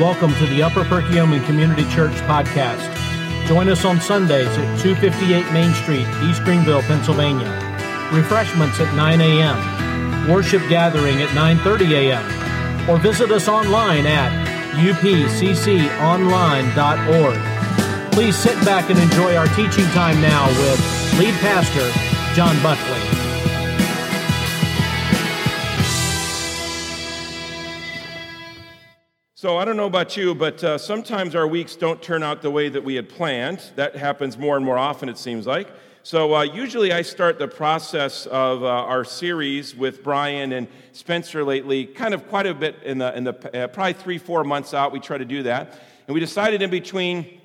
Welcome to the Upper Perkiomen Community Church podcast. Join us on Sundays at 258 Main Street, East Greenville, Pennsylvania. Refreshments at 9 a.m. Worship gathering at 9:30 a.m. Or visit us online at upcconline.org. Please sit back and enjoy our teaching time now with lead pastor John Buckley. So I don't know about you, but uh, sometimes our weeks don't turn out the way that we had planned. That happens more and more often, it seems like. So uh, usually I start the process of uh, our series with Brian and Spencer lately, kind of quite a bit in the, in the uh, probably three, four months out. We try to do that, and we decided in between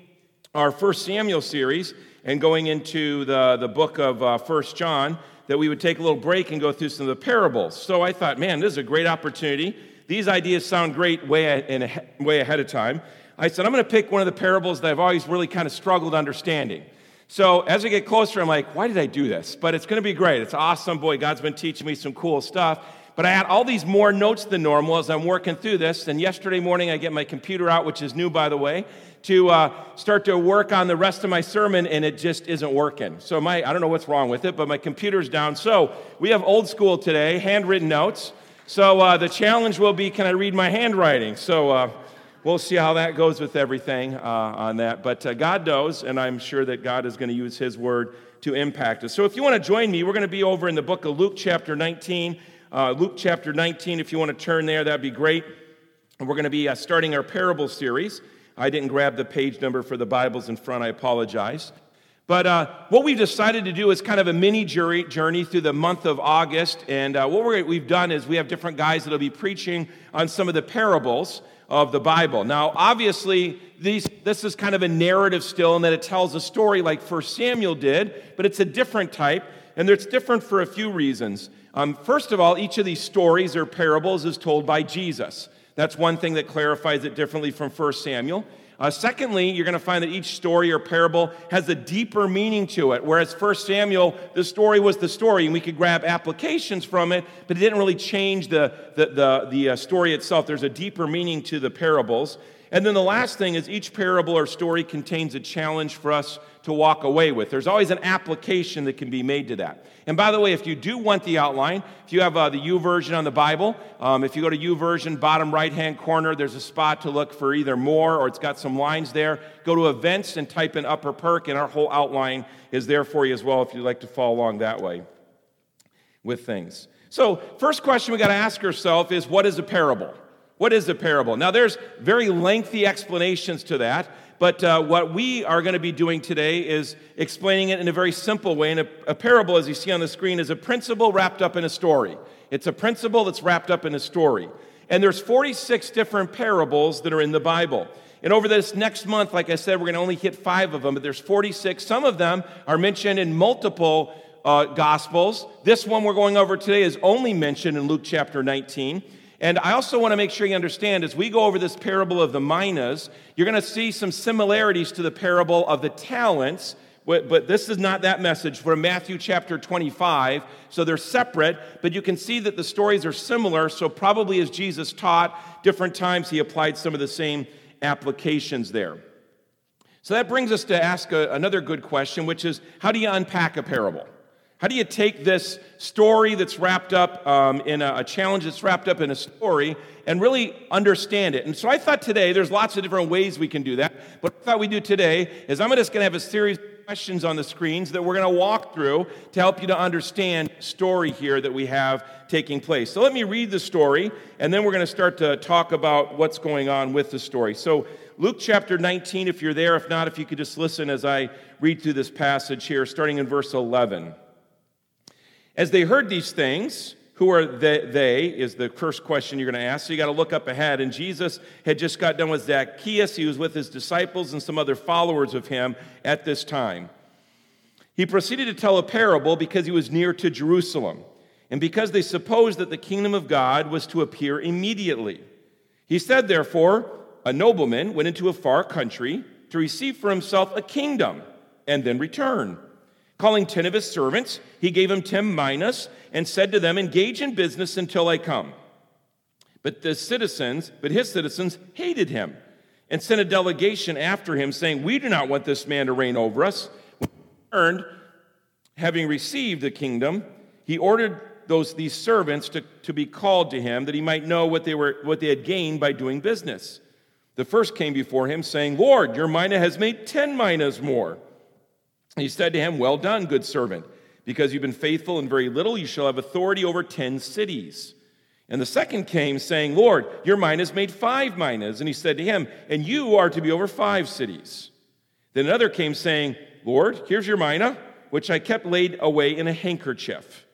our First Samuel series and going into the the book of uh, First John that we would take a little break and go through some of the parables. So I thought, man, this is a great opportunity these ideas sound great way, way ahead of time. I said, I'm going to pick one of the parables that I've always really kind of struggled understanding. So as I get closer, I'm like, why did I do this? But it's going to be great. It's awesome. Boy, God's been teaching me some cool stuff. But I had all these more notes than normal as I'm working through this. And yesterday morning, I get my computer out, which is new, by the way, to uh, start to work on the rest of my sermon, and it just isn't working. So my, I don't know what's wrong with it, but my computer's down. So we have old school today, handwritten notes. So uh, the challenge will be can I read my handwriting? So uh, we'll see how that goes with everything uh, on that. But uh, God knows, and I'm sure that God is going to use His word to impact us. So if you want to join me, we're going to be over in the book of Luke, chapter 19. Uh, Luke, chapter 19, if you want to turn there, that'd be great. And we're going to be uh, starting our parable series. I didn't grab the page number for the Bibles in front, I apologize. But uh, what we've decided to do is kind of a mini jury, journey through the month of August. And uh, what we have done is we have different guys that will be preaching on some of the parables of the Bible. Now, obviously, these, this is kind of a narrative still, in that it tells a story like First Samuel did, but it's a different type, and it's different for a few reasons. Um, first of all, each of these stories or parables is told by Jesus. That's one thing that clarifies it differently from First Samuel. Uh, secondly, you're going to find that each story or parable has a deeper meaning to it. Whereas 1 Samuel, the story was the story, and we could grab applications from it, but it didn't really change the, the, the, the uh, story itself. There's a deeper meaning to the parables. And then the last thing is each parable or story contains a challenge for us to walk away with. There's always an application that can be made to that. And by the way, if you do want the outline, if you have uh, the version on the Bible, um, if you go to YouVersion, bottom right hand corner, there's a spot to look for either more or it's got some lines there. Go to events and type in Upper Perk, and our whole outline is there for you as well if you'd like to follow along that way with things. So, first question we got to ask ourselves is what is a parable? What is a parable? Now, there's very lengthy explanations to that, but uh, what we are going to be doing today is explaining it in a very simple way. And a, a parable, as you see on the screen, is a principle wrapped up in a story. It's a principle that's wrapped up in a story. And there's 46 different parables that are in the Bible. And over this next month, like I said, we're going to only hit five of them, but there's 46. Some of them are mentioned in multiple uh, gospels. This one we're going over today is only mentioned in Luke chapter 19. And I also want to make sure you understand as we go over this parable of the minas, you're going to see some similarities to the parable of the talents. But this is not that message from Matthew chapter 25. So they're separate, but you can see that the stories are similar. So, probably as Jesus taught, different times he applied some of the same applications there. So that brings us to ask a, another good question, which is how do you unpack a parable? How do you take this story that's wrapped up um, in a, a, challenge that's wrapped up in a story and really understand it? And so I thought today, there's lots of different ways we can do that. But what I thought we do today is I'm just going to have a series of questions on the screens that we're going to walk through to help you to understand story here that we have taking place. So let me read the story, and then we're going to start to talk about what's going on with the story. So Luke chapter 19, if you're there. If not, if you could just listen as I read through this passage here, starting in verse 11. As they heard these things, who are they, they is the first question you're going to ask. So you got to look up ahead. And Jesus had just got done with Zacchaeus. He was with his disciples and some other followers of him at this time. He proceeded to tell a parable because he was near to Jerusalem and because they supposed that the kingdom of God was to appear immediately. He said, therefore, a nobleman went into a far country to receive for himself a kingdom and then return. Calling ten of his servants, he gave them ten minas and said to them, Engage in business until I come. But the citizens, but his citizens hated him and sent a delegation after him, saying, We do not want this man to reign over us. When he having received the kingdom, he ordered those, these servants to, to be called to him that he might know what they, were, what they had gained by doing business. The first came before him, saying, Lord, your mina has made ten minas more. He said to him, Well done, good servant. Because you've been faithful in very little, you shall have authority over ten cities. And the second came, saying, Lord, your minas made five minas. And he said to him, And you are to be over five cities. Then another came, saying, Lord, here's your mina, which I kept laid away in a handkerchief.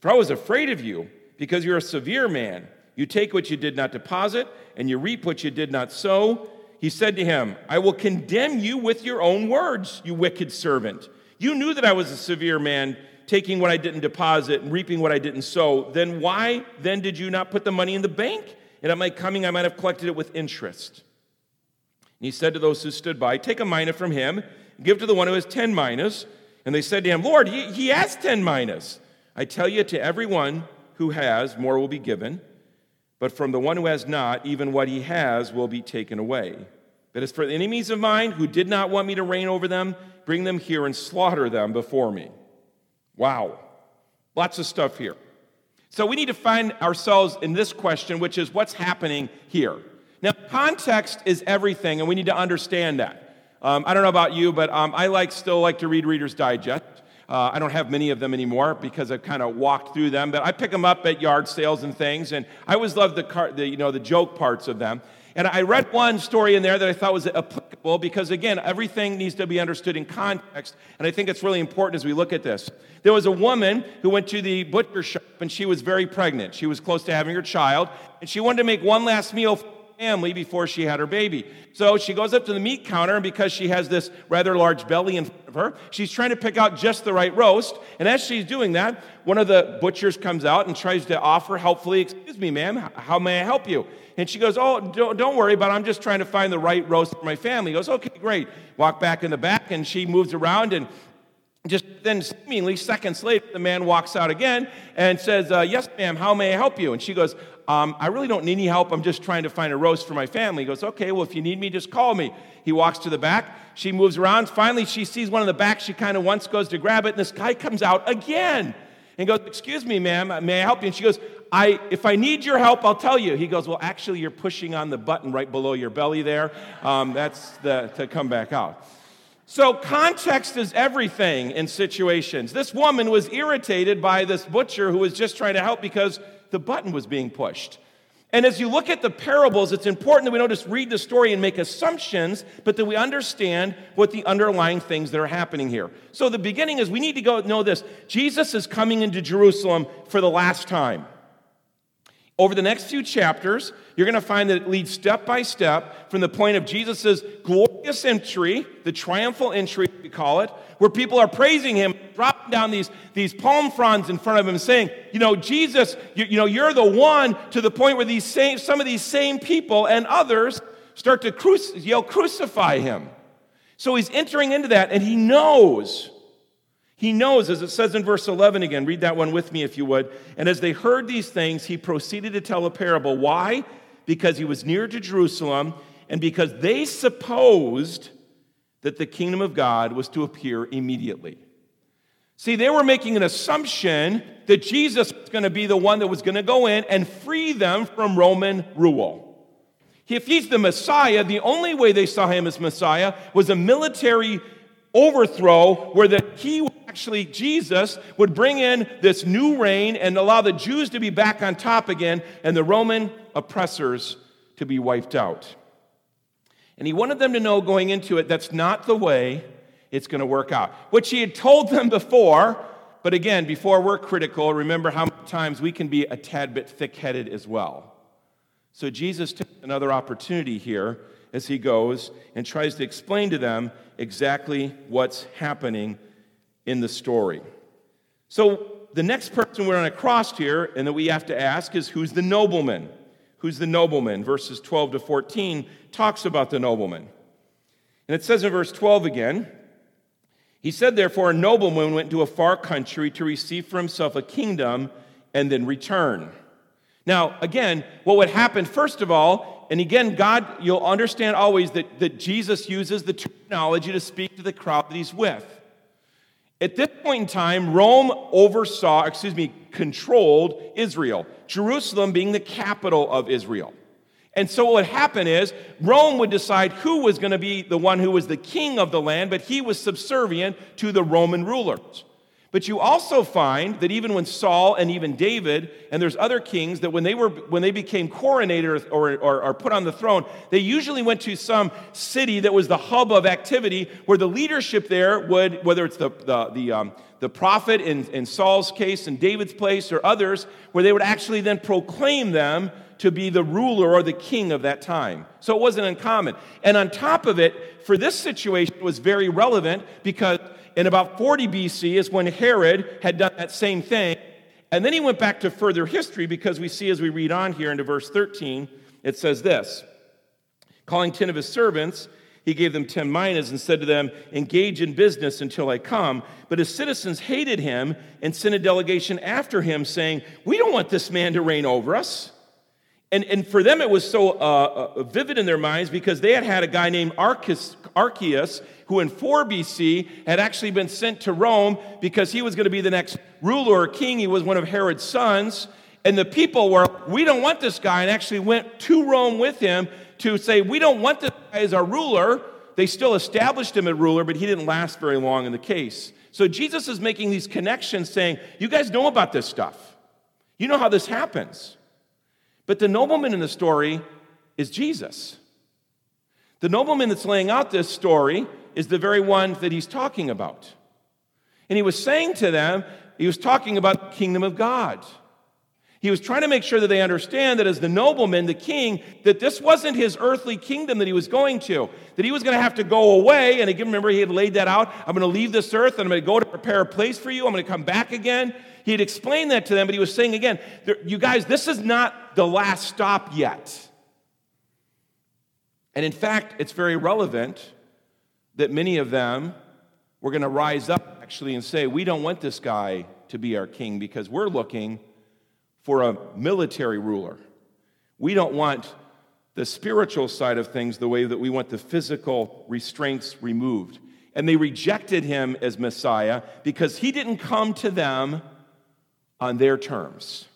For I was afraid of you, because you're a severe man. You take what you did not deposit, and you reap what you did not sow. He said to him, I will condemn you with your own words, you wicked servant. You knew that I was a severe man, taking what I didn't deposit and reaping what I didn't sow. Then why then did you not put the money in the bank? And at my coming, I might have collected it with interest. And he said to those who stood by, Take a mina from him, give to the one who has ten minas. And they said to him, Lord, he, he has ten minas. I tell you, to everyone who has, more will be given. But from the one who has not, even what he has will be taken away. But as for the enemies of mine who did not want me to reign over them, bring them here and slaughter them before me. Wow. Lots of stuff here. So we need to find ourselves in this question, which is what's happening here. Now, context is everything, and we need to understand that. Um, I don't know about you, but um, I like still like to read Reader's Digest. Uh, I don't have many of them anymore because I've kind of walked through them, but I pick them up at yard sales and things, and I always love the, car, the, you know, the joke parts of them. And I read one story in there that I thought was applicable because, again, everything needs to be understood in context. And I think it's really important as we look at this. There was a woman who went to the butcher shop and she was very pregnant. She was close to having her child, and she wanted to make one last meal family before she had her baby. So she goes up to the meat counter, and because she has this rather large belly in front of her, she's trying to pick out just the right roast. And as she's doing that, one of the butchers comes out and tries to offer helpfully, Excuse me, ma'am, how may I help you? And she goes, Oh, don't, don't worry, but I'm just trying to find the right roast for my family. He goes, Okay, great. Walk back in the back, and she moves around and just then, seemingly seconds later, the man walks out again and says, uh, Yes, ma'am, how may I help you? And she goes, um, I really don't need any help. I'm just trying to find a roast for my family. He goes, Okay, well, if you need me, just call me. He walks to the back. She moves around. Finally, she sees one in the back. She kind of once goes to grab it, and this guy comes out again and goes, Excuse me, ma'am, may I help you? And she goes, I, if I need your help, I'll tell you. He goes, Well, actually, you're pushing on the button right below your belly there. Um, that's the, to come back out. So, context is everything in situations. This woman was irritated by this butcher who was just trying to help because the button was being pushed. And as you look at the parables, it's important that we don't just read the story and make assumptions, but that we understand what the underlying things that are happening here. So the beginning is we need to go know this Jesus is coming into Jerusalem for the last time. Over the next few chapters, you're going to find that it leads step by step from the point of Jesus' glorious entry, the triumphal entry, we call it, where people are praising him, dropping down these, these palm fronds in front of him, saying, You know, Jesus, you, you know, you're the one, to the point where these same, some of these same people and others start to yell, Crucify him. So he's entering into that, and he knows he knows, as it says in verse 11 again, read that one with me if you would. And as they heard these things, he proceeded to tell a parable. Why? Because he was near to Jerusalem and because they supposed that the kingdom of God was to appear immediately. See, they were making an assumption that Jesus was going to be the one that was going to go in and free them from Roman rule. If he's the Messiah, the only way they saw him as Messiah was a military overthrow where that he actually jesus would bring in this new reign and allow the jews to be back on top again and the roman oppressors to be wiped out. And he wanted them to know going into it that's not the way it's going to work out. Which he had told them before but again before we're critical remember how many times we can be a tad bit thick-headed as well. So jesus took another opportunity here as he goes and tries to explain to them exactly what's happening in the story. So, the next person we're on a cross here and that we have to ask is who's the nobleman? Who's the nobleman? Verses 12 to 14 talks about the nobleman. And it says in verse 12 again, he said, Therefore, a nobleman went to a far country to receive for himself a kingdom and then return. Now, again, what would happen, first of all, and again, God, you'll understand always that, that Jesus uses the terminology to speak to the crowd that he's with. At this point in time, Rome oversaw, excuse me, controlled Israel, Jerusalem being the capital of Israel. And so what would happen is Rome would decide who was going to be the one who was the king of the land, but he was subservient to the Roman rulers. But you also find that even when Saul and even David, and there's other kings, that when they, were, when they became coronated or, or, or, put on the throne, they usually went to some city that was the hub of activity where the leadership there would, whether it's the, the, the, um, the prophet in, in Saul's case and David's place or others, where they would actually then proclaim them to be the ruler or the king of that time. So it wasn't uncommon. And on top of it, for this situation, it was very relevant because in about 40 BC is when Herod had done that same thing. And then he went back to further history because we see as we read on here into verse 13, it says this Calling 10 of his servants, he gave them 10 minas and said to them, Engage in business until I come. But his citizens hated him and sent a delegation after him, saying, We don't want this man to reign over us. And, and for them, it was so uh, uh, vivid in their minds because they had had a guy named Archus, Archias who in 4 BC had actually been sent to Rome because he was going to be the next ruler or king. He was one of Herod's sons. And the people were, we don't want this guy, and actually went to Rome with him to say, we don't want this guy as our ruler. They still established him as ruler, but he didn't last very long in the case. So Jesus is making these connections saying, you guys know about this stuff. You know how this happens. But the nobleman in the story is Jesus. The nobleman that's laying out this story is the very one that he's talking about. And he was saying to them, he was talking about the kingdom of God. He was trying to make sure that they understand that as the nobleman, the king, that this wasn't his earthly kingdom that he was going to, that he was going to have to go away. And again, remember, he had laid that out. I'm going to leave this earth and I'm going to go to prepare a place for you. I'm going to come back again. He had explained that to them, but he was saying again, you guys, this is not the last stop yet. And in fact, it's very relevant that many of them were going to rise up actually and say, We don't want this guy to be our king because we're looking for a military ruler. We don't want the spiritual side of things the way that we want the physical restraints removed. And they rejected him as Messiah because he didn't come to them on their terms.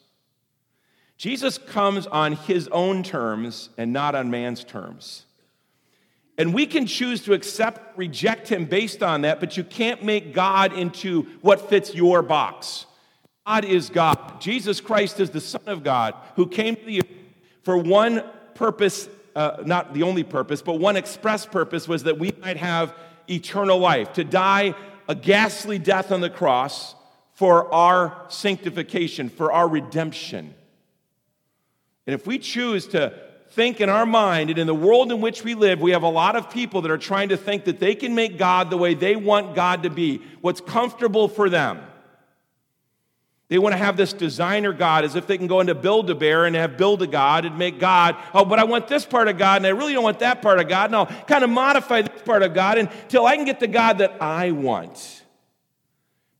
Jesus comes on his own terms and not on man's terms. And we can choose to accept, reject him based on that, but you can't make God into what fits your box. God is God. Jesus Christ is the Son of God who came to the earth for one purpose, uh, not the only purpose, but one express purpose was that we might have eternal life, to die a ghastly death on the cross for our sanctification, for our redemption. And if we choose to think in our mind and in the world in which we live, we have a lot of people that are trying to think that they can make God the way they want God to be, what's comfortable for them. They want to have this designer God as if they can go into Build a Bear and have Build a God and make God, oh, but I want this part of God and I really don't want that part of God, and I'll kind of modify this part of God until I can get the God that I want.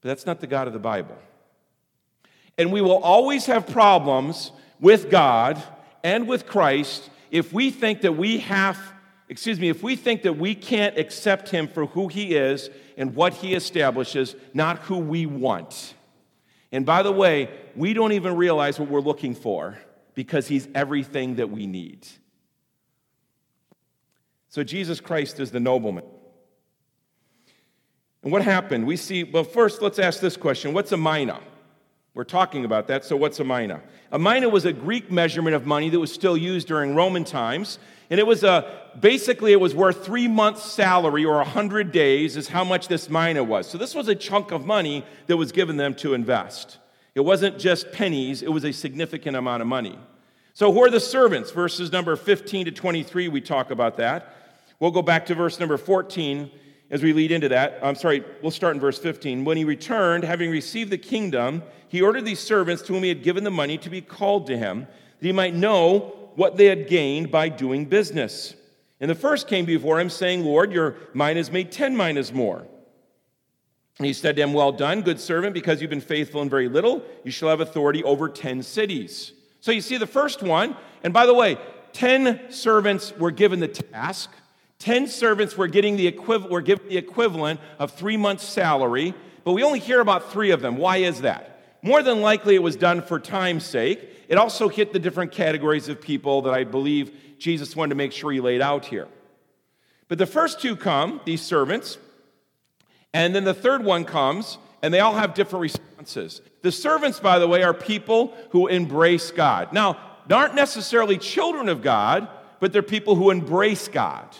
But that's not the God of the Bible. And we will always have problems with God and with Christ if we think that we have, excuse me, if we think that we can't accept Him for who He is and what He establishes, not who we want. And by the way, we don't even realize what we're looking for because He's everything that we need. So Jesus Christ is the nobleman. And what happened? We see, well, first let's ask this question What's a mina? We're talking about that, so what's a mina? A mina was a Greek measurement of money that was still used during Roman times. And it was a, basically, it was worth three months' salary or 100 days, is how much this mina was. So this was a chunk of money that was given them to invest. It wasn't just pennies, it was a significant amount of money. So, who are the servants? Verses number 15 to 23, we talk about that. We'll go back to verse number 14 as we lead into that, I'm sorry, we'll start in verse 15. When he returned, having received the kingdom, he ordered these servants to whom he had given the money to be called to him, that he might know what they had gained by doing business. And the first came before him, saying, Lord, your mina has made ten minas more. And he said to him, Well done, good servant, because you've been faithful in very little, you shall have authority over ten cities. So you see the first one, and by the way, 10 servants were given the task. 10 servants were, getting the equiv- were given the equivalent of three months' salary, but we only hear about three of them. Why is that? More than likely, it was done for time's sake. It also hit the different categories of people that I believe Jesus wanted to make sure he laid out here. But the first two come, these servants, and then the third one comes, and they all have different responses. The servants, by the way, are people who embrace God. Now, they aren't necessarily children of God, but they're people who embrace God.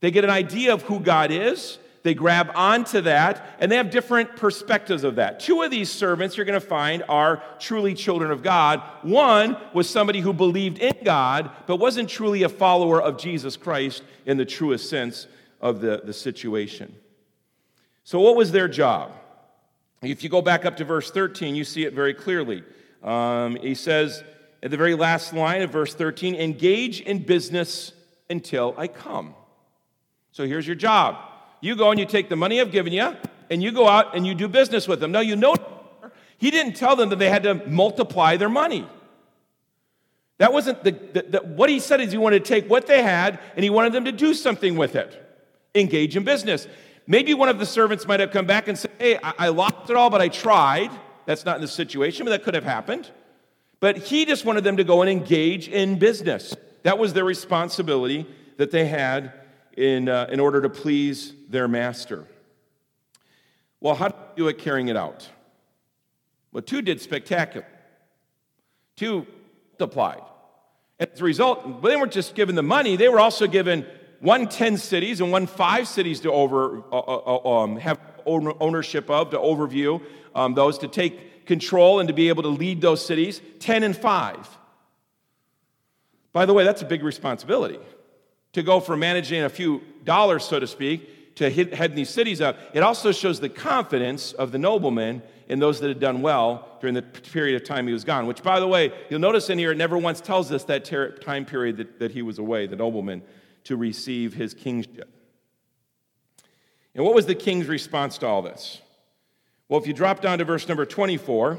They get an idea of who God is, they grab onto that, and they have different perspectives of that. Two of these servants you're going to find are truly children of God. One was somebody who believed in God, but wasn't truly a follower of Jesus Christ in the truest sense of the, the situation. So, what was their job? If you go back up to verse 13, you see it very clearly. Um, he says at the very last line of verse 13, engage in business until I come. So here's your job. You go and you take the money I've given you, and you go out and you do business with them. Now, you know, he didn't tell them that they had to multiply their money. That wasn't the, the, the, what he said is he wanted to take what they had and he wanted them to do something with it. Engage in business. Maybe one of the servants might have come back and said, Hey, I, I lost it all, but I tried. That's not in the situation, but that could have happened. But he just wanted them to go and engage in business. That was their responsibility that they had in, uh, in order to please their master. Well, how do you do it carrying it out? Well, two did spectacular. Two multiplied. As a result, they weren't just given the money, they were also given one 10 cities and one five cities to over, uh, uh, uh um, have ownership of, to overview um, those, to take control and to be able to lead those cities, 10 and 5. By the way, that's a big responsibility. To go from managing a few dollars, so to speak, to heading these cities up, it also shows the confidence of the nobleman in those that had done well during the period of time he was gone. Which, by the way, you'll notice in here, it never once tells us that ter- time period that, that he was away, the nobleman to receive his kingship. And what was the king's response to all this? Well, if you drop down to verse number 24,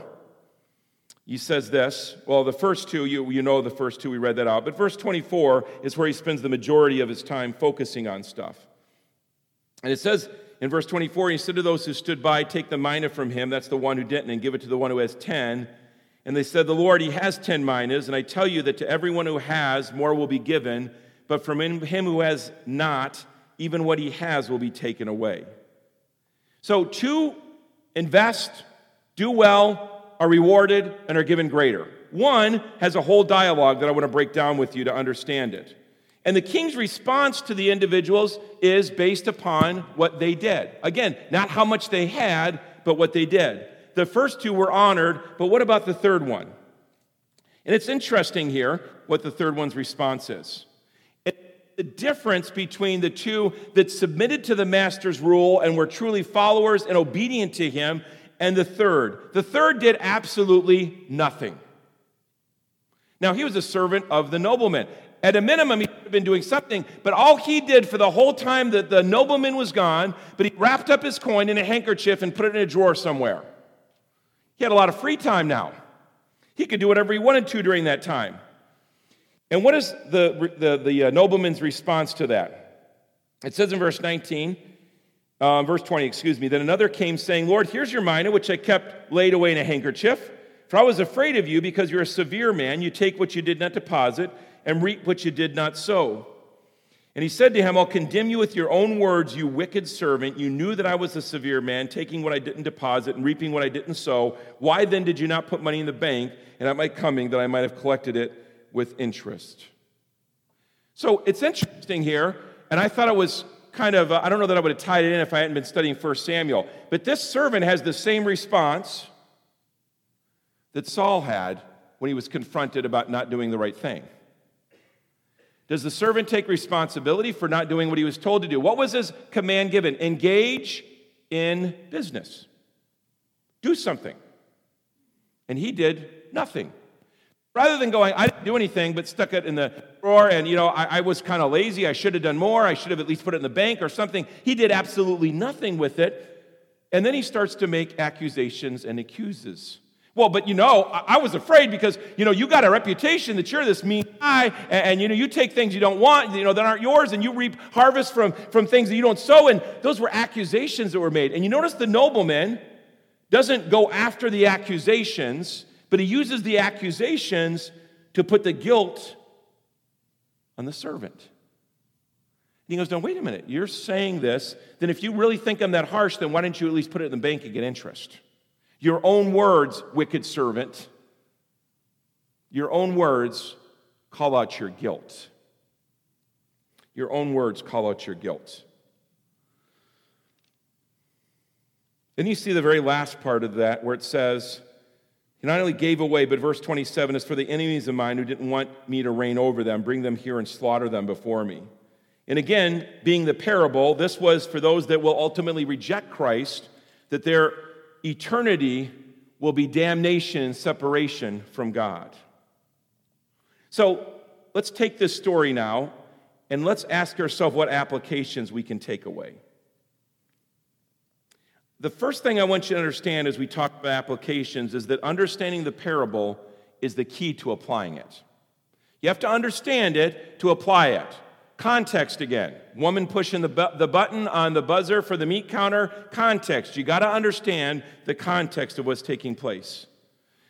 he says this. Well, the first two, you, you know the first two, we read that out. But verse 24 is where he spends the majority of his time focusing on stuff. And it says in verse 24, he said to those who stood by, Take the mina from him, that's the one who didn't, and give it to the one who has 10. And they said, The Lord, he has 10 minas, and I tell you that to everyone who has, more will be given but from him who has not, even what he has will be taken away. So, to invest, do well, are rewarded, and are given greater. One has a whole dialogue that I want to break down with you to understand it. And the king's response to the individuals is based upon what they did. Again, not how much they had, but what they did. The first two were honored, but what about the third one? And it's interesting here what the third one's response is the difference between the two that submitted to the master's rule and were truly followers and obedient to him, and the third. The third did absolutely nothing. Now, he was a servant of the nobleman. At a minimum, he had been doing something, but all he did for the whole time that the nobleman was gone, but he wrapped up his coin in a handkerchief and put it in a drawer somewhere. He had a lot of free time now. He could do whatever he wanted to during that time. And what is the, the, the uh, nobleman's response to that? It says in verse 19, uh, verse 20, excuse me, then another came saying, Lord, here's your mina, which I kept laid away in a handkerchief. For I was afraid of you because you're a severe man. You take what you did not deposit and reap what you did not sow. And he said to him, I'll condemn you with your own words, you wicked servant. You knew that I was a severe man, taking what I didn't deposit and reaping what I didn't sow. Why then did you not put money in the bank, and at my coming that I might have collected it with interest. So it's interesting here, and I thought it was kind of, uh, I don't know that I would have tied it in if I hadn't been studying 1 Samuel, but this servant has the same response that Saul had when he was confronted about not doing the right thing. Does the servant take responsibility for not doing what he was told to do? What was his command given? Engage in business. Do something. And he did nothing. Rather than going, I didn't do anything, but stuck it in the drawer, and you know, I, I was kind of lazy. I should have done more. I should have at least put it in the bank or something. He did absolutely nothing with it. And then he starts to make accusations and accuses. Well, but you know, I, was afraid because, you know, you got a reputation that you're this mean guy, and, and, you know, you take things you don't want, you know, that aren't yours, and you reap harvest from, from things that you don't sow. And those were accusations that were made. And you notice the nobleman doesn't go after the accusations, but he uses the accusations to put the guilt on the servant. And he goes, No, wait a minute. You're saying this. Then if you really think I'm that harsh, then why don't you at least put it in the bank and get interest? Your own words, wicked servant, your own words call out your guilt. Your own words call out your guilt. Then you see the very last part of that where it says, He not only gave away, but verse 27 is for the enemies of mine who didn't want me to reign over them, bring them here and slaughter them before me. And again, being the parable, this was for those that will ultimately reject Christ, that their eternity will be damnation and separation from God. So let's take this story now and let's ask ourselves what applications we can take away. The first thing I want you to understand as we talk about applications is that understanding the parable is the key to applying it. You have to understand it to apply it. Context again. Woman pushing the, bu- the button on the buzzer for the meat counter. Context. You got to understand the context of what's taking place.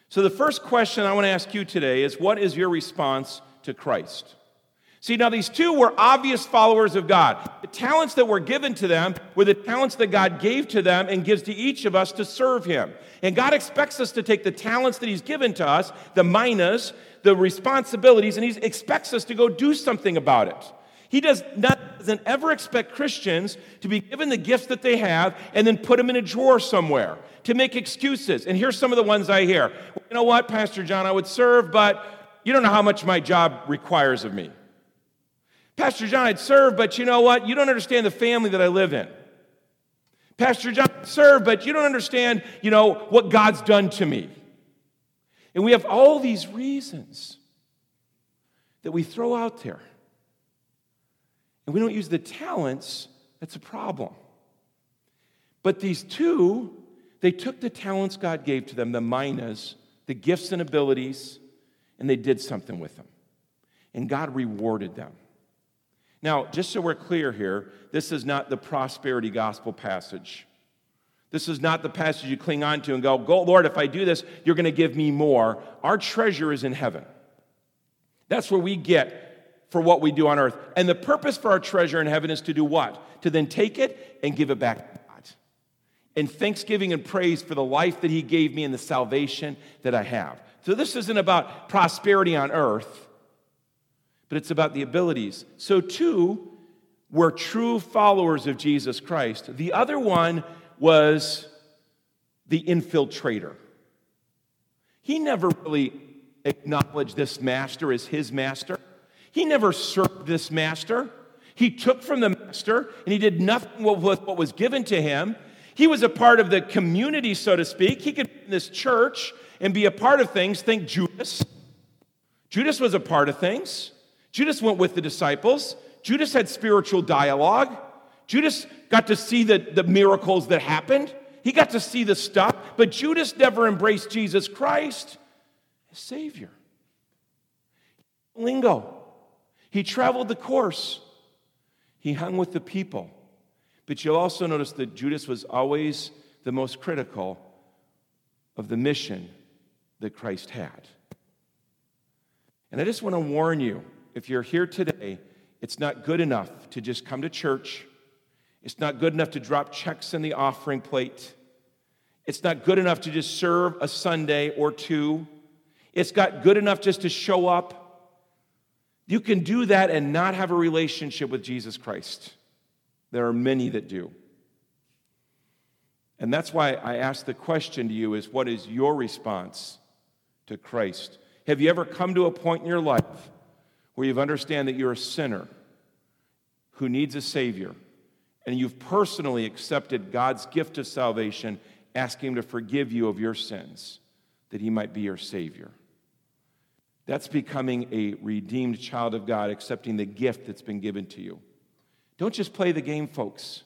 So, the first question I want to ask you today is what is your response to Christ? See, now these two were obvious followers of God. The talents that were given to them were the talents that God gave to them and gives to each of us to serve Him. And God expects us to take the talents that He's given to us, the minas, the responsibilities, and He expects us to go do something about it. He does not, doesn't ever expect Christians to be given the gifts that they have and then put them in a drawer somewhere to make excuses. And here's some of the ones I hear. you know what, Pastor John, I would serve, but you don't know how much my job requires of me. Pastor John, I'd serve, but you know what? You don't understand the family that I live in. Pastor John, I'd serve, but you don't understand, you know, what God's done to me. And we have all these reasons that we throw out there and we don't use the talents, that's a problem. But these two, they took the talents God gave to them, the minas, the gifts and abilities, and they did something with them. And God rewarded them. Now, just so we're clear here, this is not the prosperity gospel passage. This is not the passage you cling on to and go, Go, Lord, if I do this, you're going to give me more. Our treasure is in heaven. That's where we get for what we do on earth. And the purpose for our treasure in heaven is to do what? To then take it and give it back to God. In thanksgiving and praise for the life that He gave me and the salvation that I have. So this isn't about prosperity on earth, but it's about the abilities. So, two were true followers of Jesus Christ. The other one was the infiltrator. He never really acknowledged this master as his master. He never served this master. He took from the master and he did nothing with what was given to him. He was a part of the community, so to speak. He could be in this church and be a part of things. Think Judas. Judas was a part of things. Judas went with the disciples. Judas had spiritual dialogue. Judas got to see the, the miracles that happened. He got to see the stuff, but Judas never embraced Jesus Christ as Savior. Lingo. He traveled the course, he hung with the people. But you'll also notice that Judas was always the most critical of the mission that Christ had. And I just want to warn you if you're here today, it's not good enough to just come to church. It's not good enough to drop checks in the offering plate. It's not good enough to just serve a Sunday or two. It's not good enough just to show up. You can do that and not have a relationship with Jesus Christ. There are many that do. And that's why I ask the question to you is what is your response to Christ? Have you ever come to a point in your life where you've understand that you're a sinner who needs a savior and you've personally accepted God's gift of salvation, asking him to forgive you of your sins that he might be your savior? That's becoming a redeemed child of God, accepting the gift that's been given to you. Don't just play the game, folks.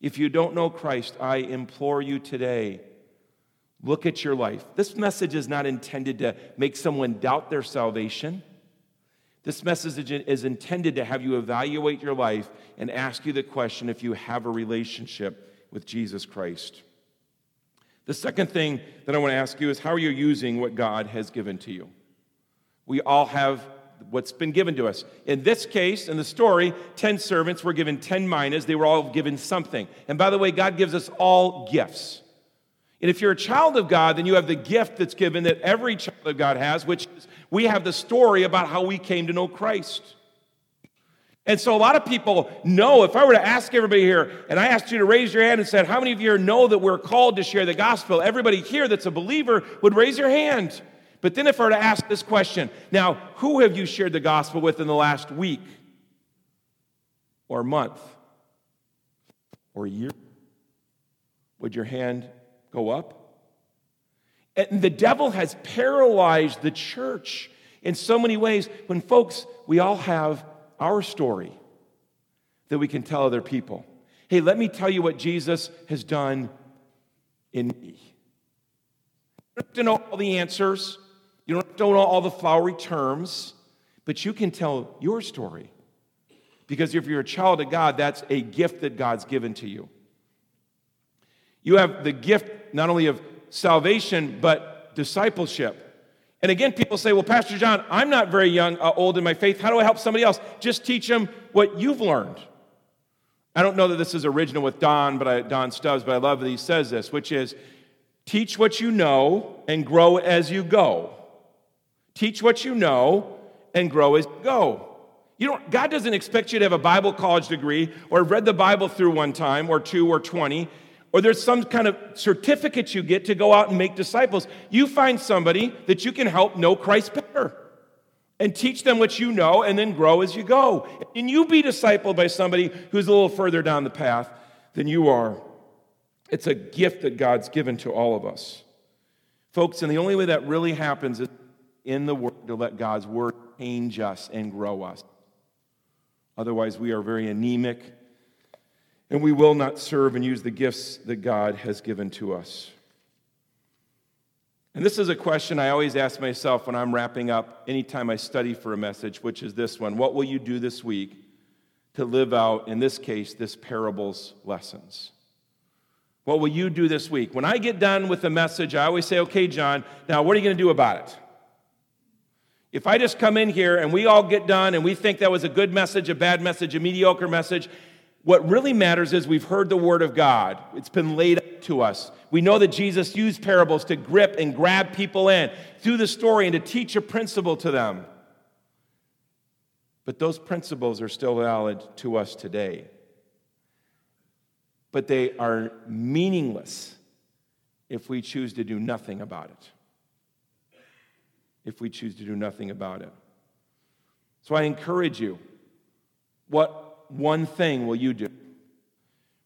If you don't know Christ, I implore you today Look at your life. This message is not intended to make someone doubt their salvation. This message is intended to have you evaluate your life and ask you the question if you have a relationship with Jesus Christ. The second thing that I want to ask you is how are you using what God has given to you? We all have what's been given to us. In this case, in the story, 10 servants were given 10 minas. They were all given something. And by the way, God gives us all gifts. And if you're a child of God, then you have the gift that's given that every child of God has, which is we have the story about how we came to know Christ. And so a lot of people know, if I were to ask everybody here, and I asked you to raise your hand and said, How many of you know that we're called to share the gospel? Everybody here that's a believer would raise your hand. But then if I were to ask this question, now, who have you shared the gospel with in the last week or month or year? Would your hand go up? And the devil has paralyzed the church in so many ways when, folks, we all have our story that we can tell other people. Hey, let me tell you what Jesus has done in me. You don't have to know all the answers. You don't have to know all the flowery terms, but you can tell your story. Because if you're a child of God, that's a gift that God's given to you. You have the gift not only of salvation, but discipleship. And again, people say, well, Pastor John, I'm not very young, uh, old in my faith. How do I help somebody else? Just teach them what you've learned. I don't know that this is original with Don, but I, Don Stubbs, but I love that he says this, which is teach what you know and grow as you go. Teach what you know and grow as you go. You don't, God doesn't expect you to have a Bible college degree or read the Bible through one time or two or 20, or there's some kind of certificate you get to go out and make disciples. You find somebody that you can help know Christ better and teach them what you know and then grow as you go. And you be discipled by somebody who's a little further down the path than you are. It's a gift that God's given to all of us. Folks, and the only way that really happens is in the Word to let God's Word change us and grow us. Otherwise, we are very anemic and we will not serve and use the gifts that God has given to us. And this is a question I always ask myself when I'm wrapping up anytime I study for a message, which is this one What will you do this week to live out, in this case, this parable's lessons? What will you do this week? When I get done with the message, I always say, Okay, John, now what are you going to do about it? If I just come in here and we all get done and we think that was a good message, a bad message, a mediocre message, what really matters is we've heard the word of God. It's been laid up to us. We know that Jesus used parables to grip and grab people in through the story and to teach a principle to them. But those principles are still valid to us today. But they are meaningless if we choose to do nothing about it if we choose to do nothing about it. So I encourage you what one thing will you do?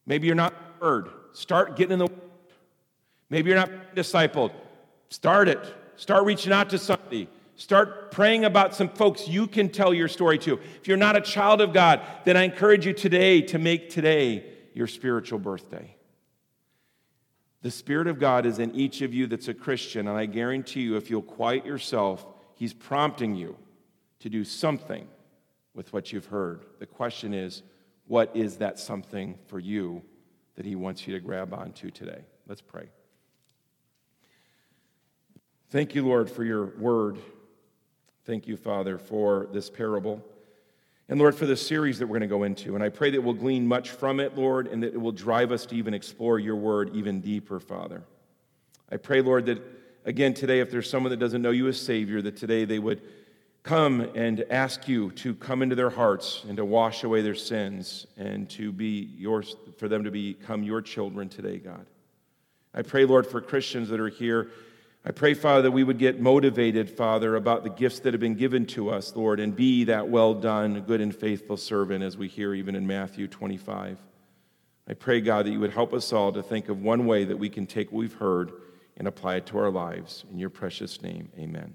Maybe you're not heard. Start getting in the Word. Maybe you're not discipled. Start it. Start reaching out to somebody. Start praying about some folks you can tell your story to. If you're not a child of God, then I encourage you today to make today your spiritual birthday. The Spirit of God is in each of you that's a Christian, and I guarantee you, if you'll quiet yourself, He's prompting you to do something with what you've heard. The question is, what is that something for you that He wants you to grab onto today? Let's pray. Thank you, Lord, for your word. Thank you, Father, for this parable. And Lord, for this series that we're going to go into. And I pray that we'll glean much from it, Lord, and that it will drive us to even explore your word even deeper, Father. I pray, Lord, that again today, if there's someone that doesn't know you as Savior, that today they would come and ask you to come into their hearts and to wash away their sins and to be yours, for them to become your children today, God. I pray, Lord, for Christians that are here I pray, Father, that we would get motivated, Father, about the gifts that have been given to us, Lord, and be that well done, good and faithful servant, as we hear even in Matthew 25. I pray, God, that you would help us all to think of one way that we can take what we've heard and apply it to our lives. In your precious name, amen.